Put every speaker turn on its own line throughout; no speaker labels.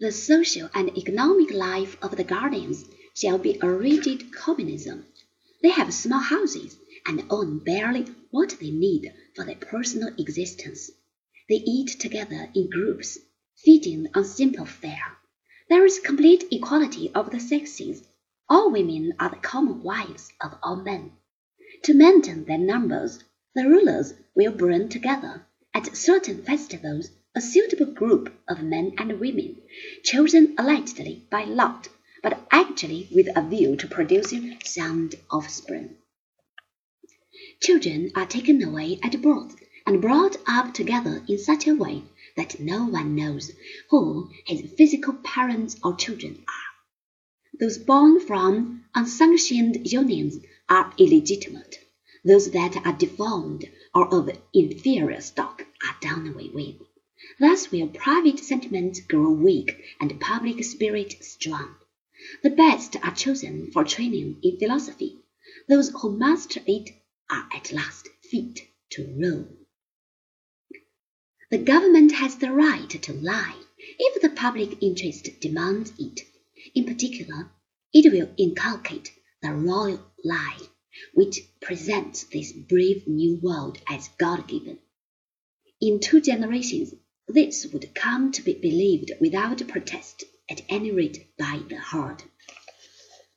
The social and economic life of the guardians shall be a rigid communism. They have small houses and own barely what they need for their personal existence. They eat together in groups, feeding on simple fare. There is complete equality of the sexes. All women are the common wives of all men. To maintain their numbers, the rulers will bring together, at certain festivals, a suitable group of men and women, chosen allegedly by lot, but actually with a view to producing sound offspring. Children are taken away at birth and brought up together in such a way that no one knows who his physical parents or children are. Those born from unsanctioned unions are illegitimate. Those that are deformed or of inferior stock are done away with. Thus will private sentiment grow weak and public spirit strong. The best are chosen for training in philosophy. Those who master it are at last fit to rule. The government has the right to lie if the public interest demands it. In particular, it will inculcate the royal lie, which presents this brave new world as God given. In two generations, this would come to be believed without protest, at any rate by the herd.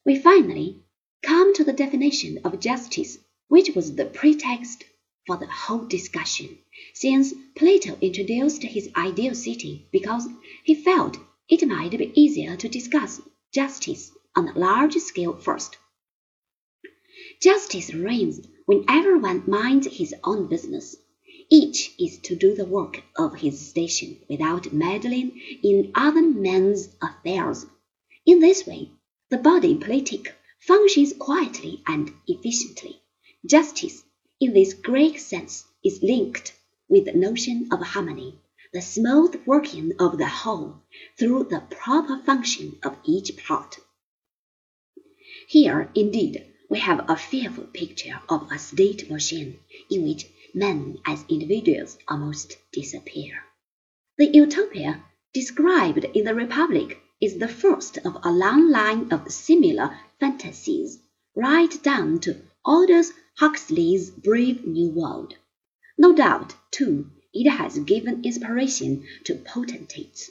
We finally come to the definition of justice which was the pretext for the whole discussion, since Plato introduced his ideal city because he felt it might be easier to discuss justice on a large scale first. Justice reigns when everyone minds his own business. Each is to do the work of his station without meddling in other men's affairs. In this way, the body politic functions quietly and efficiently. Justice, in this Greek sense, is linked with the notion of harmony, the smooth working of the whole through the proper function of each part. Here, indeed, we have a fearful picture of a state machine in which men as individuals almost disappear. The utopia described in the Republic is the first of a long line of similar fantasies, right down to Aldous Huxley's Brave New World. No doubt, too, it has given inspiration to potentates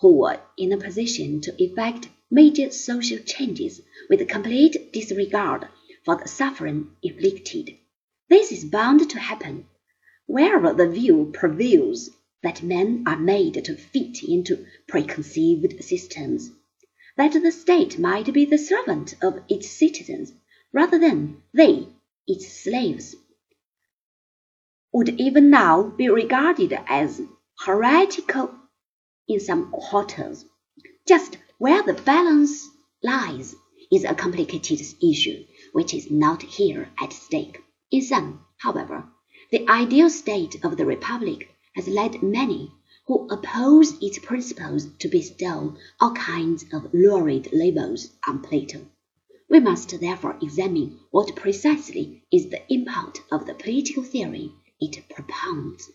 who were in a position to effect major social changes with complete disregard for the suffering inflicted. This is bound to happen wherever the view prevails that men are made to fit into preconceived systems, that the state might be the servant of its citizens rather than they, its slaves, would even now be regarded as heretical in some quarters. Just where the balance lies is a complicated issue which is not here at stake. In sum, however, the ideal state of the Republic has led many who oppose its principles to bestow all kinds of lurid labels on Plato. We must therefore examine what precisely is the import of the political theory it propounds.